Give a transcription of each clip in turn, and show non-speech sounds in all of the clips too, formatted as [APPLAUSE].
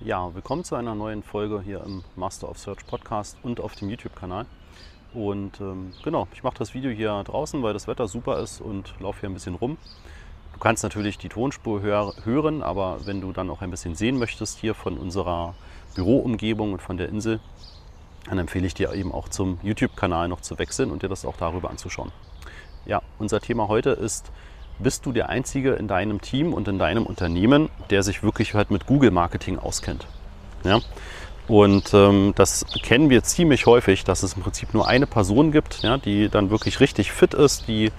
Ja, willkommen zu einer neuen Folge hier im Master of Search Podcast und auf dem YouTube-Kanal. Und ähm, genau, ich mache das Video hier draußen, weil das Wetter super ist und laufe hier ein bisschen rum. Du kannst natürlich die Tonspur hör hören, aber wenn du dann auch ein bisschen sehen möchtest hier von unserer Büroumgebung und von der Insel, dann empfehle ich dir eben auch zum YouTube-Kanal noch zu wechseln und dir das auch darüber anzuschauen. Ja, unser Thema heute ist, bist du der Einzige in deinem Team und in deinem Unternehmen, der sich wirklich halt mit Google-Marketing auskennt. Ja? Und ähm, das kennen wir ziemlich häufig, dass es im Prinzip nur eine Person gibt, ja, die dann wirklich richtig fit ist, die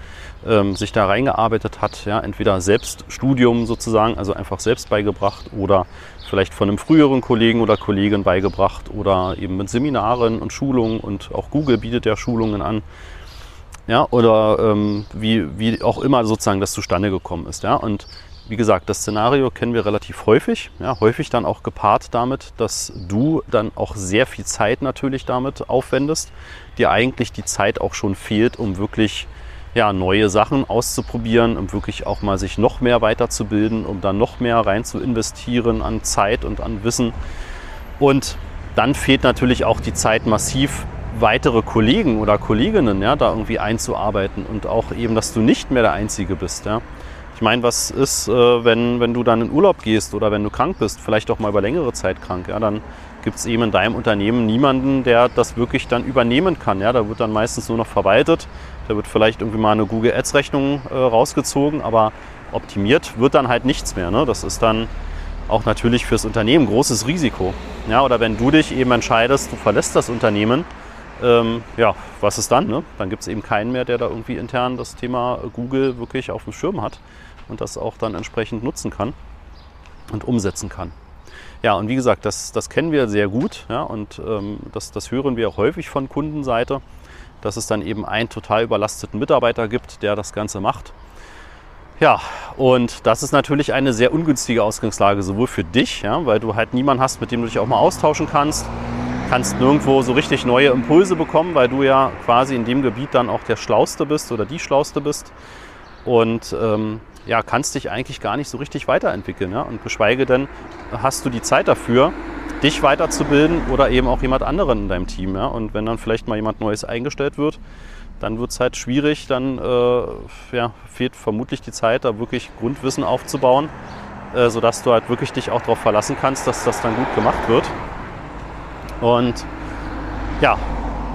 ähm, sich da reingearbeitet hat, ja, entweder Selbststudium sozusagen, also einfach selbst beigebracht oder vielleicht von einem früheren Kollegen oder Kollegin beigebracht oder eben mit Seminaren und Schulungen und auch Google bietet ja Schulungen an. Ja, oder ähm, wie, wie auch immer sozusagen das zustande gekommen ist. Ja. Und wie gesagt, das Szenario kennen wir relativ häufig. Ja, häufig dann auch gepaart damit, dass du dann auch sehr viel Zeit natürlich damit aufwendest, dir eigentlich die Zeit auch schon fehlt, um wirklich ja, neue Sachen auszuprobieren, um wirklich auch mal sich noch mehr weiterzubilden, um dann noch mehr rein zu investieren an Zeit und an Wissen. Und dann fehlt natürlich auch die Zeit massiv, weitere Kollegen oder Kolleginnen ja, da irgendwie einzuarbeiten und auch eben, dass du nicht mehr der Einzige bist. Ja. Ich meine, was ist, äh, wenn, wenn du dann in Urlaub gehst oder wenn du krank bist, vielleicht auch mal über längere Zeit krank, ja, dann gibt es eben in deinem Unternehmen niemanden, der das wirklich dann übernehmen kann. Ja. Da wird dann meistens nur noch verwaltet, da wird vielleicht irgendwie mal eine Google Ads Rechnung äh, rausgezogen, aber optimiert wird dann halt nichts mehr. Ne? Das ist dann auch natürlich fürs Unternehmen großes Risiko. Ja, oder wenn du dich eben entscheidest, du verlässt das Unternehmen, ähm, ja, was ist dann? Ne? Dann gibt es eben keinen mehr, der da irgendwie intern das Thema Google wirklich auf dem Schirm hat und das auch dann entsprechend nutzen kann und umsetzen kann. Ja, und wie gesagt, das, das kennen wir sehr gut ja, und ähm, das, das hören wir häufig von Kundenseite, dass es dann eben einen total überlasteten Mitarbeiter gibt, der das Ganze macht. Ja, und das ist natürlich eine sehr ungünstige Ausgangslage, sowohl für dich, ja, weil du halt niemanden hast, mit dem du dich auch mal austauschen kannst kannst nirgendwo so richtig neue Impulse bekommen, weil du ja quasi in dem Gebiet dann auch der Schlauste bist oder die Schlauste bist. Und ähm, ja, kannst dich eigentlich gar nicht so richtig weiterentwickeln. Ja? Und geschweige denn, hast du die Zeit dafür, dich weiterzubilden oder eben auch jemand anderen in deinem Team. Ja? Und wenn dann vielleicht mal jemand Neues eingestellt wird, dann wird es halt schwierig, dann äh, ja, fehlt vermutlich die Zeit, da wirklich Grundwissen aufzubauen, äh, sodass du halt wirklich dich auch darauf verlassen kannst, dass das dann gut gemacht wird. Und ja,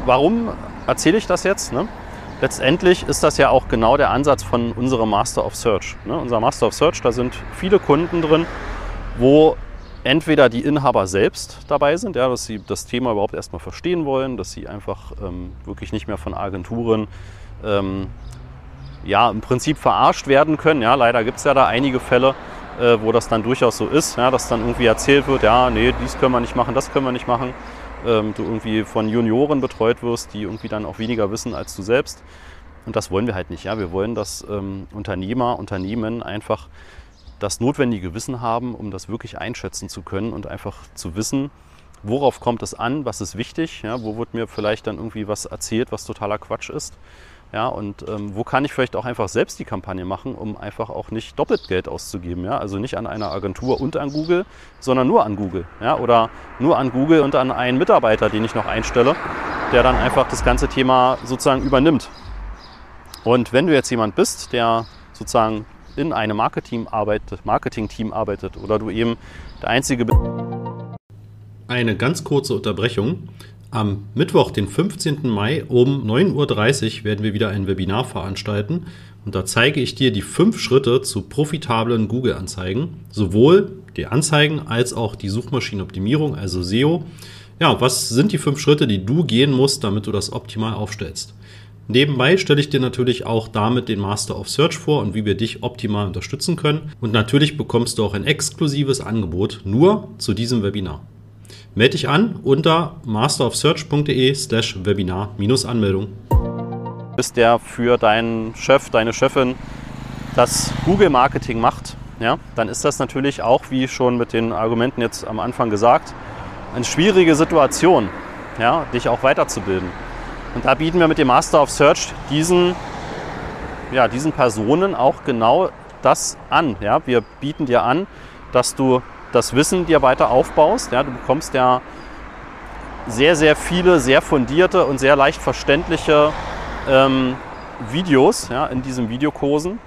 warum erzähle ich das jetzt? Ne? Letztendlich ist das ja auch genau der Ansatz von unserem Master of Search. Ne? Unser Master of Search, da sind viele Kunden drin, wo entweder die Inhaber selbst dabei sind, ja, dass sie das Thema überhaupt erstmal verstehen wollen, dass sie einfach ähm, wirklich nicht mehr von Agenturen ähm, ja, im Prinzip verarscht werden können. Ja, leider gibt es ja da einige Fälle, äh, wo das dann durchaus so ist, ja, dass dann irgendwie erzählt wird, ja, nee, dies können wir nicht machen, das können wir nicht machen. Ähm, du irgendwie von Junioren betreut wirst, die irgendwie dann auch weniger wissen als du selbst. Und das wollen wir halt nicht. Ja? Wir wollen, dass ähm, Unternehmer, Unternehmen einfach das notwendige Wissen haben, um das wirklich einschätzen zu können und einfach zu wissen, worauf kommt es an, was ist wichtig, ja? wo wird mir vielleicht dann irgendwie was erzählt, was totaler Quatsch ist ja, und ähm, wo kann ich vielleicht auch einfach selbst die Kampagne machen, um einfach auch nicht doppelt Geld auszugeben? Ja? Also nicht an einer Agentur und an Google, sondern nur an Google. Ja? Oder nur an Google und an einen Mitarbeiter, den ich noch einstelle, der dann einfach das ganze Thema sozusagen übernimmt. Und wenn du jetzt jemand bist, der sozusagen in einem Marketing arbeitet, Marketing-Team arbeitet oder du eben der einzige bist. Eine ganz kurze Unterbrechung. Am Mittwoch, den 15. Mai um 9.30 Uhr werden wir wieder ein Webinar veranstalten und da zeige ich dir die fünf Schritte zu profitablen Google-Anzeigen, sowohl die Anzeigen als auch die Suchmaschinenoptimierung, also SEO. Ja, was sind die fünf Schritte, die du gehen musst, damit du das optimal aufstellst? Nebenbei stelle ich dir natürlich auch damit den Master of Search vor und wie wir dich optimal unterstützen können. Und natürlich bekommst du auch ein exklusives Angebot nur zu diesem Webinar. Melde dich an unter masterofsearch.de slash Webinar-Anmeldung. Du bist der für deinen Chef, deine Chefin das Google-Marketing macht, ja, dann ist das natürlich auch, wie schon mit den Argumenten jetzt am Anfang gesagt, eine schwierige Situation, ja, dich auch weiterzubilden. Und da bieten wir mit dem Master of Search diesen, ja, diesen Personen auch genau das an. Ja. Wir bieten dir an, dass du das Wissen dir weiter aufbaust. Ja, du bekommst ja sehr, sehr viele, sehr fundierte und sehr leicht verständliche ähm, Videos ja, in diesen Videokursen.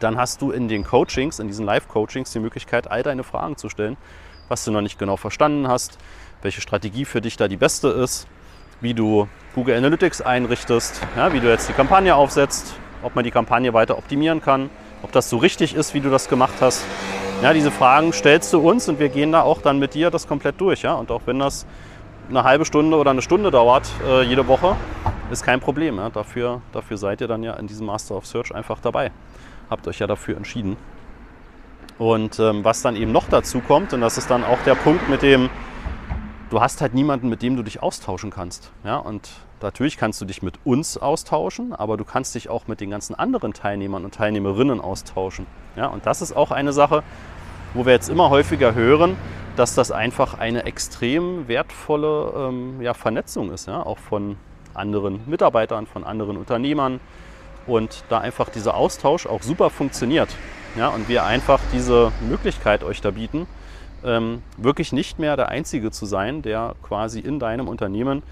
Dann hast du in den Coachings, in diesen Live-Coachings die Möglichkeit, all deine Fragen zu stellen, was du noch nicht genau verstanden hast, welche Strategie für dich da die beste ist, wie du Google Analytics einrichtest, ja, wie du jetzt die Kampagne aufsetzt, ob man die Kampagne weiter optimieren kann, ob das so richtig ist, wie du das gemacht hast. Ja, diese Fragen stellst du uns und wir gehen da auch dann mit dir das komplett durch. Ja? Und auch wenn das eine halbe Stunde oder eine Stunde dauert äh, jede Woche, ist kein Problem. Ja? Dafür, dafür seid ihr dann ja in diesem Master of Search einfach dabei. Habt euch ja dafür entschieden. Und ähm, was dann eben noch dazu kommt, und das ist dann auch der Punkt mit dem, du hast halt niemanden, mit dem du dich austauschen kannst. Ja? Und natürlich kannst du dich mit uns austauschen, aber du kannst dich auch mit den ganzen anderen Teilnehmern und Teilnehmerinnen austauschen. Ja? Und das ist auch eine Sache, wo wir jetzt immer häufiger hören, dass das einfach eine extrem wertvolle ähm, ja, Vernetzung ist, ja? auch von anderen Mitarbeitern, von anderen Unternehmern und da einfach dieser Austausch auch super funktioniert. Ja? Und wir einfach diese Möglichkeit euch da bieten, ähm, wirklich nicht mehr der Einzige zu sein, der quasi in deinem Unternehmen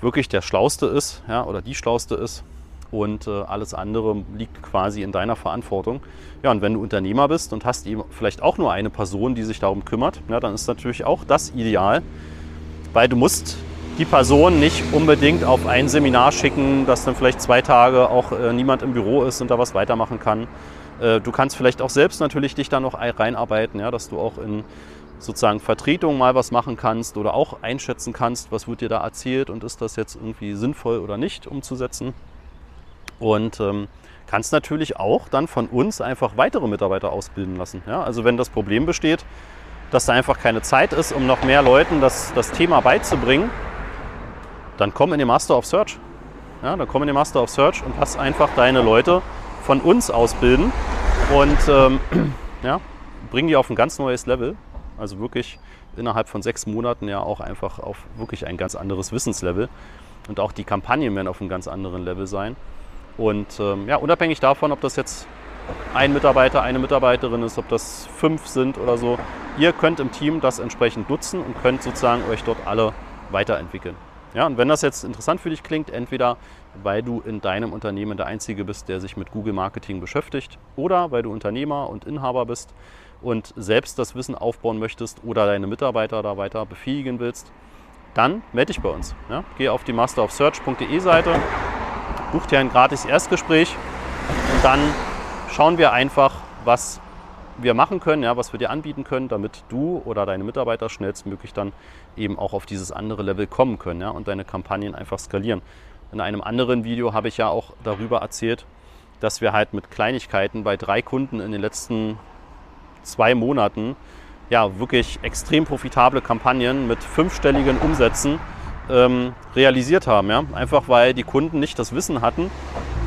wirklich der Schlauste ist ja, oder die Schlauste ist und äh, alles andere liegt quasi in deiner Verantwortung. Ja, und wenn du Unternehmer bist und hast eben vielleicht auch nur eine Person, die sich darum kümmert, ja, dann ist natürlich auch das ideal, weil du musst die Person nicht unbedingt auf ein Seminar schicken, dass dann vielleicht zwei Tage auch äh, niemand im Büro ist und da was weitermachen kann. Äh, du kannst vielleicht auch selbst natürlich dich da noch reinarbeiten, ja, dass du auch in sozusagen Vertretung mal was machen kannst oder auch einschätzen kannst, was wird dir da erzählt und ist das jetzt irgendwie sinnvoll oder nicht umzusetzen. Und ähm, kannst natürlich auch dann von uns einfach weitere Mitarbeiter ausbilden lassen. Ja? Also wenn das Problem besteht, dass da einfach keine Zeit ist, um noch mehr Leuten das, das Thema beizubringen, dann komm in den Master of Search. Ja, dann komm in den Master of Search und lass einfach deine Leute von uns ausbilden und ähm, [CLEARS THROAT] ja, bring die auf ein ganz neues Level. Also wirklich innerhalb von sechs Monaten ja auch einfach auf wirklich ein ganz anderes Wissenslevel. Und auch die Kampagnen werden auf einem ganz anderen Level sein. Und ähm, ja, unabhängig davon, ob das jetzt ein Mitarbeiter, eine Mitarbeiterin ist, ob das fünf sind oder so, ihr könnt im Team das entsprechend nutzen und könnt sozusagen euch dort alle weiterentwickeln. Ja, und wenn das jetzt interessant für dich klingt, entweder weil du in deinem Unternehmen der Einzige bist, der sich mit Google Marketing beschäftigt, oder weil du Unternehmer und Inhaber bist und selbst das Wissen aufbauen möchtest oder deine Mitarbeiter da weiter befähigen willst, dann melde dich bei uns. Ja? Geh auf die masterofsearch.de Seite, buch dir ein gratis Erstgespräch und dann schauen wir einfach, was wir machen können, ja, was wir dir anbieten können, damit du oder deine Mitarbeiter schnellstmöglich dann eben auch auf dieses andere Level kommen können ja, und deine Kampagnen einfach skalieren. In einem anderen Video habe ich ja auch darüber erzählt, dass wir halt mit Kleinigkeiten bei drei Kunden in den letzten zwei Monaten ja wirklich extrem profitable Kampagnen mit fünfstelligen Umsätzen ähm, realisiert haben. Ja? Einfach weil die Kunden nicht das Wissen hatten,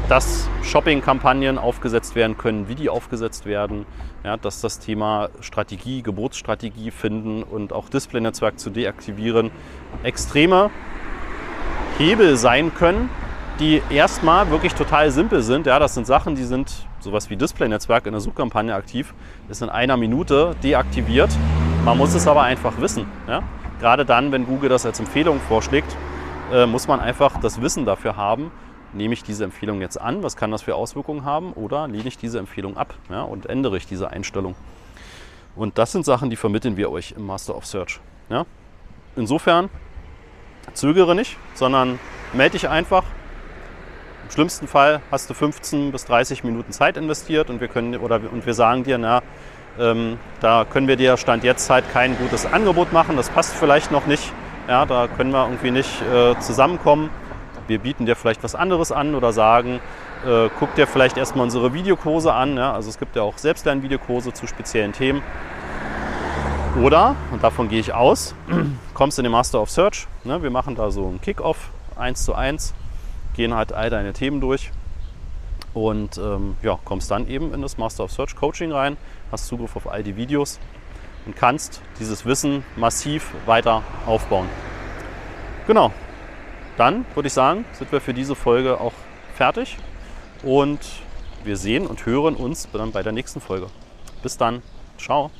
dass Shopping-Kampagnen aufgesetzt werden können, wie die aufgesetzt werden, ja, dass das Thema Strategie, Geburtsstrategie finden und auch Display-Netzwerk zu deaktivieren extreme Hebel sein können, die erstmal wirklich total simpel sind. Ja, das sind Sachen, die sind sowas wie Display-Netzwerk in der Suchkampagne aktiv, ist in einer Minute deaktiviert. Man muss es aber einfach wissen. Ja? Gerade dann, wenn Google das als Empfehlung vorschlägt, äh, muss man einfach das Wissen dafür haben nehme ich diese Empfehlung jetzt an, was kann das für Auswirkungen haben, oder lehne ich diese Empfehlung ab ja, und ändere ich diese Einstellung. Und das sind Sachen, die vermitteln wir euch im Master of Search. Ja. Insofern zögere nicht, sondern melde dich einfach. Im schlimmsten Fall hast du 15 bis 30 Minuten Zeit investiert und wir, können, oder, und wir sagen dir, na, ähm, da können wir dir Stand jetzt halt kein gutes Angebot machen, das passt vielleicht noch nicht. Ja, da können wir irgendwie nicht äh, zusammenkommen wir bieten dir vielleicht was anderes an oder sagen, äh, guck dir vielleicht erstmal unsere Videokurse an. Ja? Also es gibt ja auch Selbstlern-Videokurse zu speziellen Themen. Oder, und davon gehe ich aus, [CLEARS THROAT] kommst in den Master of Search. Ne? Wir machen da so einen Kick-Off 1 zu 1, gehen halt all deine Themen durch und ähm, ja, kommst dann eben in das Master of Search Coaching rein, hast Zugriff auf all die Videos und kannst dieses Wissen massiv weiter aufbauen. Genau, dann würde ich sagen, sind wir für diese Folge auch fertig und wir sehen und hören uns dann bei der nächsten Folge. Bis dann. Ciao.